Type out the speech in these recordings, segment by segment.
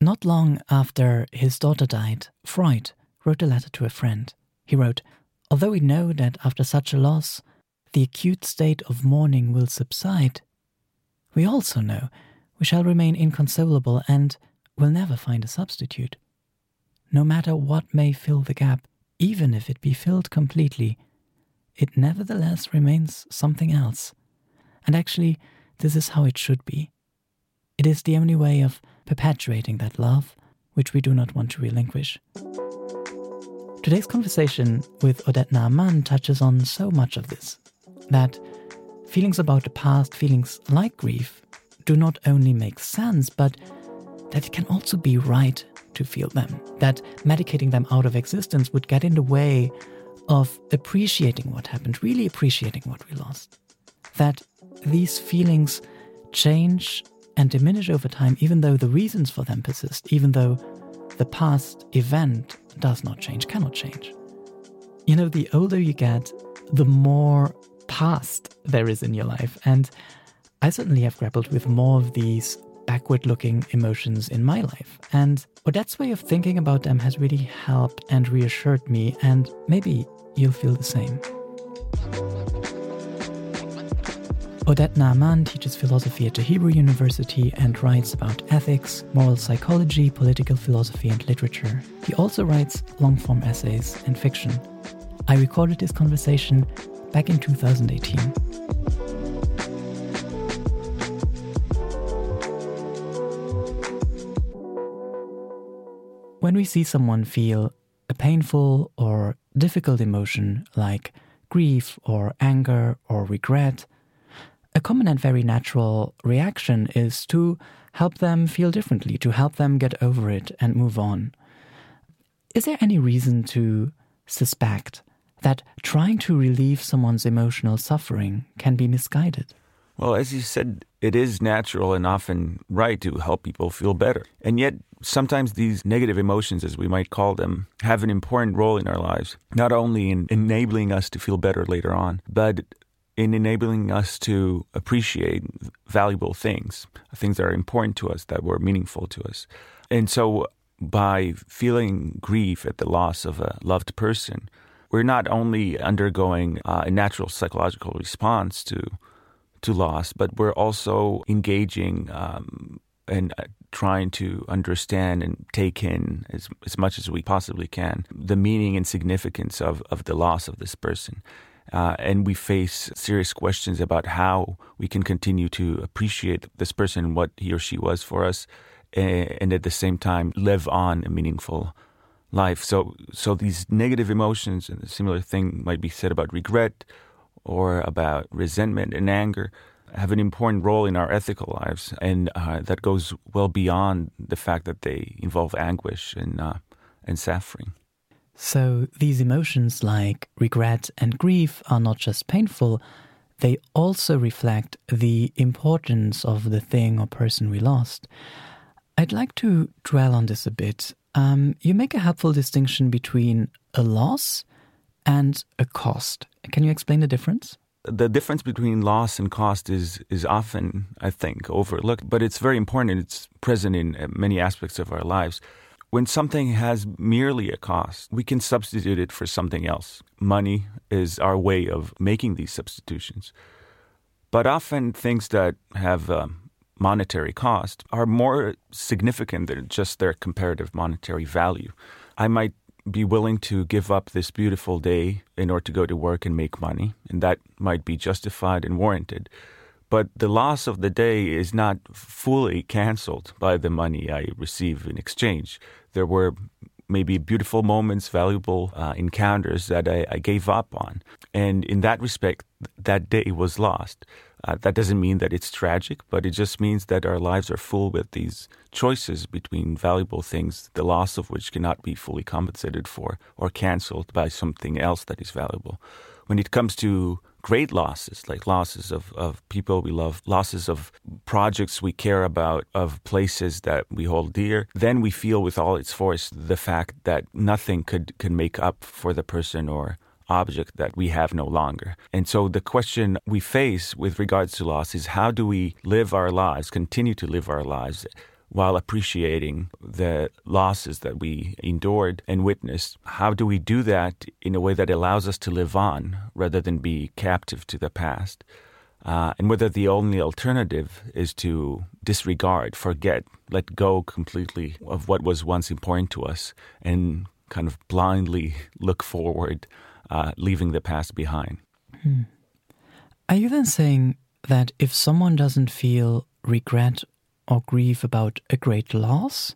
Not long after his daughter died, Freud wrote a letter to a friend. He wrote, Although we know that after such a loss, the acute state of mourning will subside, we also know we shall remain inconsolable and will never find a substitute. No matter what may fill the gap, even if it be filled completely, it nevertheless remains something else. And actually, this is how it should be. It is the only way of perpetuating that love which we do not want to relinquish. Today's conversation with Oded Naaman touches on so much of this that feelings about the past, feelings like grief, do not only make sense, but that it can also be right to feel them, that medicating them out of existence would get in the way of appreciating what happened, really appreciating what we lost. That these feelings change and diminish over time, even though the reasons for them persist, even though the past event does not change, cannot change. You know, the older you get, the more past there is in your life. And I certainly have grappled with more of these backward looking emotions in my life. And Oded's way of thinking about them has really helped and reassured me, and maybe you'll feel the same. Oded Naaman teaches philosophy at the Hebrew University and writes about ethics, moral psychology, political philosophy, and literature. He also writes long form essays and fiction. I recorded this conversation back in 2018. When we see someone feel a painful or difficult emotion like grief or anger or regret, a common and very natural reaction is to help them feel differently, to help them get over it and move on. Is there any reason to suspect that trying to relieve someone's emotional suffering can be misguided? Well, as you said, it is natural and often right to help people feel better. And yet, sometimes these negative emotions, as we might call them, have an important role in our lives, not only in enabling us to feel better later on, but in enabling us to appreciate valuable things, things that are important to us, that were meaningful to us. And so, by feeling grief at the loss of a loved person, we're not only undergoing uh, a natural psychological response to to loss, but we're also engaging um, and uh, trying to understand and take in as, as much as we possibly can the meaning and significance of, of the loss of this person. Uh, and we face serious questions about how we can continue to appreciate this person, what he or she was for us, and, and at the same time live on a meaningful life. So, so these negative emotions, and a similar thing might be said about regret or about resentment and anger, have an important role in our ethical lives, and uh, that goes well beyond the fact that they involve anguish and uh, and suffering. So these emotions like regret and grief are not just painful; they also reflect the importance of the thing or person we lost. I'd like to dwell on this a bit um, you make a helpful distinction between a loss and a cost. Can you explain the difference? The difference between loss and cost is is often, I think, overlooked, but it's very important. It's present in uh, many aspects of our lives. When something has merely a cost, we can substitute it for something else. Money is our way of making these substitutions. But often things that have um, monetary cost are more significant than just their comparative monetary value. I might be willing to give up this beautiful day in order to go to work and make money, and that might be justified and warranted. But the loss of the day is not fully canceled by the money I receive in exchange. There were maybe beautiful moments, valuable uh, encounters that I, I, gave up on. And in that respect, that day was lost. Uh, that doesn't mean that it's tragic, but it just means that our lives are full with these choices between valuable things, the loss of which cannot be fully compensated for or canceled by something else that is valuable. When it comes to great losses, like losses of, of people we love, losses of projects we care about, of places that we hold dear, then we feel with all its force the fact that nothing could, could make up for the person or object that we have no longer. And so the question we face with regards to loss is how do we live our lives, continue to live our lives while appreciating the losses that we endured and witnessed. How do we do that in a way that allows us to live on rather than be captive to the past? Uh, and whether the only alternative is to disregard, forget, let go completely of what was once important to us and kind of blindly look forward, uh, leaving the past behind. Hmm. Are you then saying that if someone doesn't feel regret or grieve about a great loss,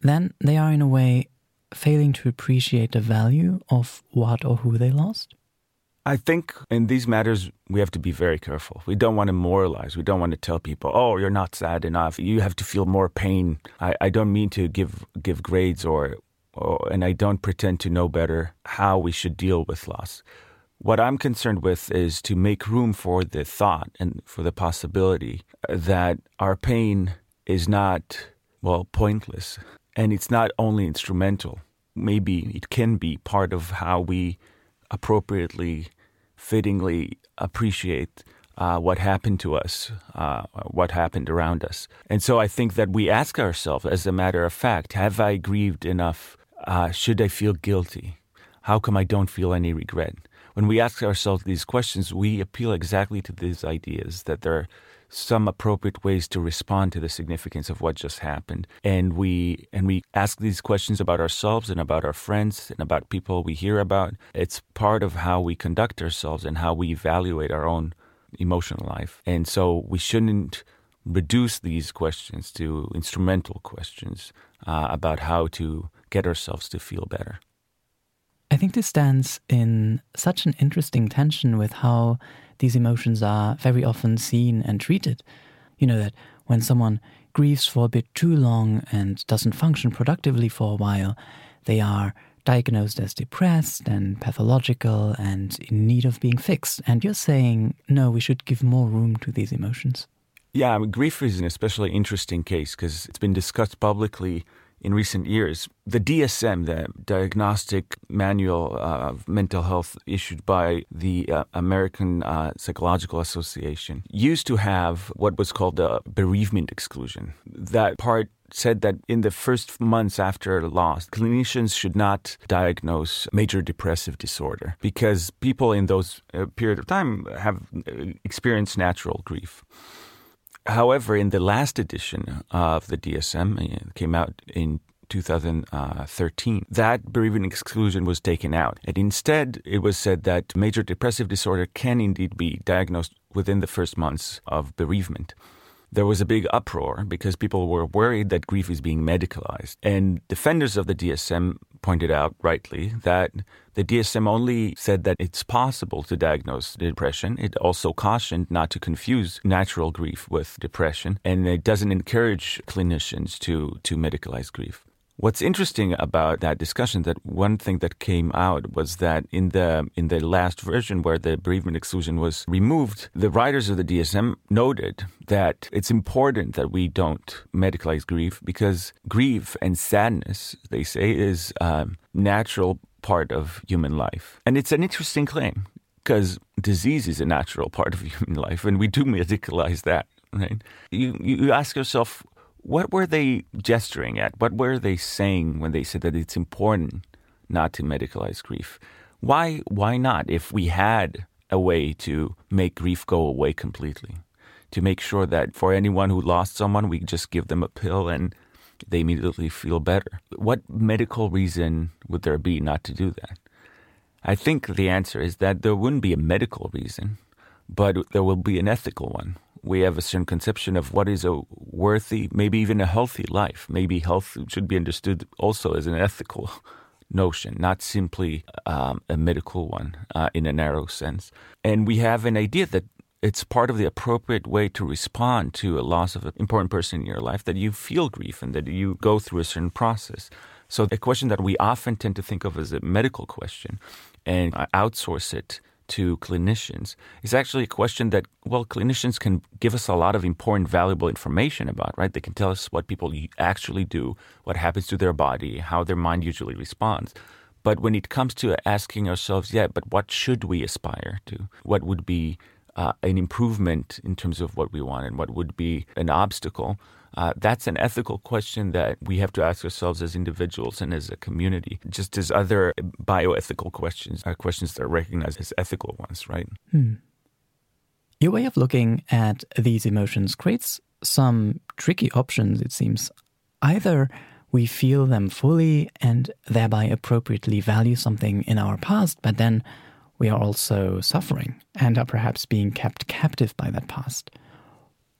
then they are in a way failing to appreciate the value of what or who they lost? I think in these matters, we have to be very careful. We don't want to moralize. We don't want to tell people, oh, you're not sad enough. You have to feel more pain. I, I don't mean to give, give grades or, or, and I don't pretend to know better how we should deal with loss. What I'm concerned with is to make room for the thought and for the possibility that our pain is not, well, pointless. And it's not only instrumental. Maybe it can be part of how we appropriately, fittingly appreciate uh, what happened to us, uh, what happened around us. And so I think that we ask ourselves, as a matter of fact, have I grieved enough? Uh, should I feel guilty? How come I don't feel any regret? When we ask ourselves these questions, we appeal exactly to these ideas that there are some appropriate ways to respond to the significance of what just happened. And we and we ask these questions about ourselves and about our friends and about people we hear about. It's part of how we conduct ourselves and how we evaluate our own emotional life. And so we shouldn't reduce these questions to instrumental questions uh, about how to get ourselves to feel better. I think this stands in such an interesting tension with how these emotions are very often seen and treated. You know, that when someone grieves for a bit too long and doesn't function productively for a while, they are diagnosed as depressed and pathological and in need of being fixed. And you're saying, no, we should give more room to these emotions. Yeah, I mean, grief is an especially interesting case because it's been discussed publicly in recent years. The DSM, the Diagnostic Manual of Mental Health issued by the uh, American uh, Psychological Association, used to have what was called a bereavement exclusion. That part said that in the first months after loss, clinicians should not diagnose major depressive disorder because people in those uh, period of time have uh, experienced natural grief. However, in the last edition of the DSM, it uh, came out in 2013, that bereavement exclusion was taken out. And instead, it was said that major depressive disorder can indeed be diagnosed within the first months of bereavement there was a big uproar because people were worried that grief is being medicalized. And defenders of the DSM pointed out rightly that the DSM only said that it's possible to diagnose depression. It also cautioned not to confuse natural grief with depression, and it doesn't encourage clinicians to, to medicalize grief. What's interesting about that discussion that one thing that came out was that in the in the last version where the bereavement exclusion was removed, the writers of the DSM noted that it's important that we don't medicalize grief because grief and sadness, they say, is a natural part of human life. And it's an interesting claim because disease is a natural part of human life and we do medicalize that, right? You you ask yourself what were they gesturing at? What were they saying when they said that it's important not to medicalize grief? Why, why not if we had a way to make grief go away completely? To make sure that for anyone who lost someone, we just give them a pill and they immediately feel better. What medical reason would there be not to do that? I think the answer is that there wouldn't be a medical reason, but there will be an ethical one we have a certain conception of what is a worthy, maybe even a healthy life. Maybe health should be understood also as an ethical notion, not simply um, a medical one uh, in a narrow sense. And we have an idea that it's part of the appropriate way to respond to a loss of an important person in your life that you feel grief and that you go through a certain process. So, a question that we often tend to think of as a medical question and outsource it to clinicians is actually a question that, well, clinicians can give us a lot of important, valuable information about, right? They can tell us what people actually do, what happens to their body, how their mind usually responds. But when it comes to asking ourselves, yeah, but what should we aspire to? What would be uh, an improvement in terms of what we want and what would be an obstacle. Uh, that's an ethical question that we have to ask ourselves as individuals and as a community, just as other bioethical questions are questions that are recognized as ethical ones, right? Hmm. Your way of looking at these emotions creates some tricky options, it seems. Either we feel them fully and thereby appropriately value something in our past, but then we are also suffering and are perhaps being kept captive by that past.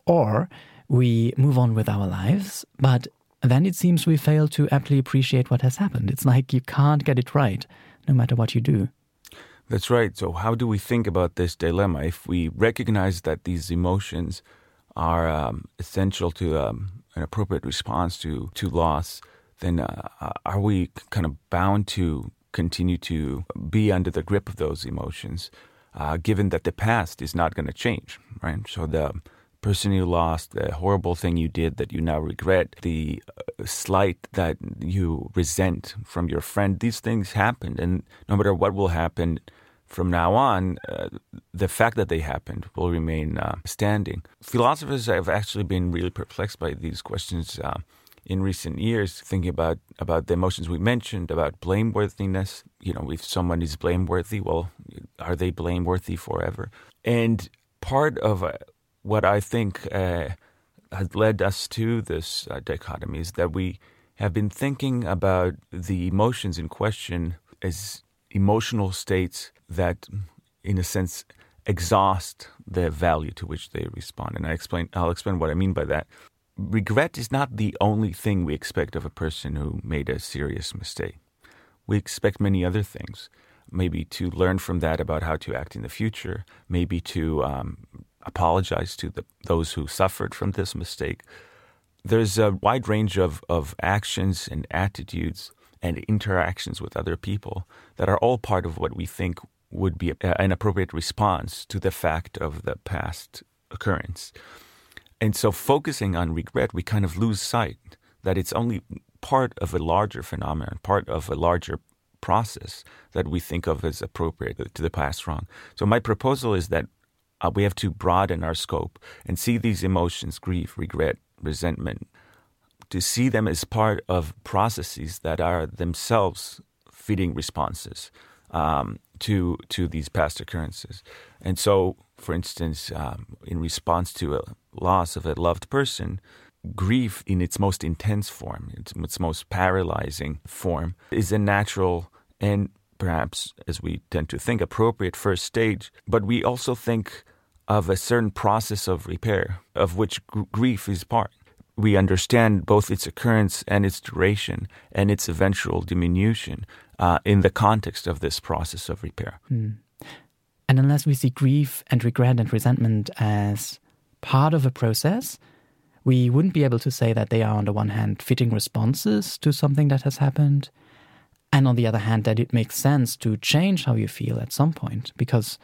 Or we move on with our lives, but then it seems we fail to aptly appreciate what has happened. It's like you can't get it right, no matter what you do. That's right. So, how do we think about this dilemma? If we recognize that these emotions are um, essential to um, an appropriate response to, to loss, then uh, are we kind of bound to continue to be under the grip of those emotions, uh, given that the past is not going to change, right? So, the person you lost, the horrible thing you did that you now regret, the uh, slight that you resent from your friend, these things happened. And no matter what will happen from now on, uh, the fact that they happened will remain uh, standing. Philosophers have actually been really perplexed by these questions. Uh, in recent years, thinking about, about the emotions we mentioned, about blameworthiness. You know, if someone is blameworthy, well, are they blameworthy forever? And part of uh, what I think uh, has led us to this uh, dichotomy is that we have been thinking about the emotions in question as emotional states that, in a sense, exhaust the value to which they respond. And I explain, I'll explain what I mean by that. Regret is not the only thing we expect of a person who made a serious mistake. We expect many other things. Maybe to learn from that about how to act in the future, maybe to um, apologize to the, those who suffered from this mistake. There's a wide range of, of actions and attitudes and interactions with other people that are all part of what we think would be an appropriate response to the fact of the past occurrence. And so, focusing on regret, we kind of lose sight that it's only part of a larger phenomenon, part of a larger process that we think of as appropriate to the past wrong. So, my proposal is that uh, we have to broaden our scope and see these emotions grief, regret, resentment to see them as part of processes that are themselves fitting responses um, to to these past occurrences. And so, for instance, um, in response to a loss of a loved person, grief in its most intense form, its, its most paralyzing form, is a natural and perhaps, as we tend to think, appropriate first stage. But we also think of a certain process of repair, of which gr- grief is part. We understand both its occurrence and its duration and its eventual diminution uh, in the context of this process of repair. Mm. And unless we see grief and regret and resentment as part of a process, we wouldn't be able to say that they are, on the one hand, fitting responses to something that has happened, and on the other hand, that it makes sense to change how you feel at some point, because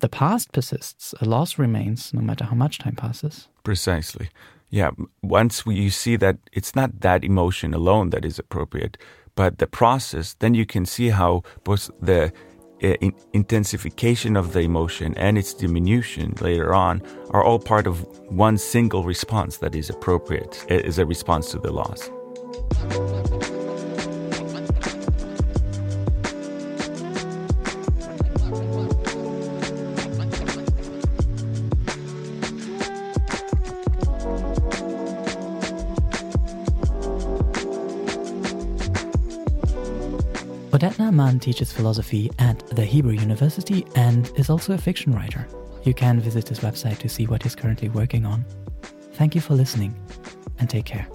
the past persists, a loss remains no matter how much time passes. Precisely. Yeah, once we, you see that it's not that emotion alone that is appropriate, but the process, then you can see how both the uh, in intensification of the emotion and its diminution later on are all part of one single response that is appropriate as a response to the loss. Oded Naaman teaches philosophy at the Hebrew University and is also a fiction writer. You can visit his website to see what he's currently working on. Thank you for listening and take care.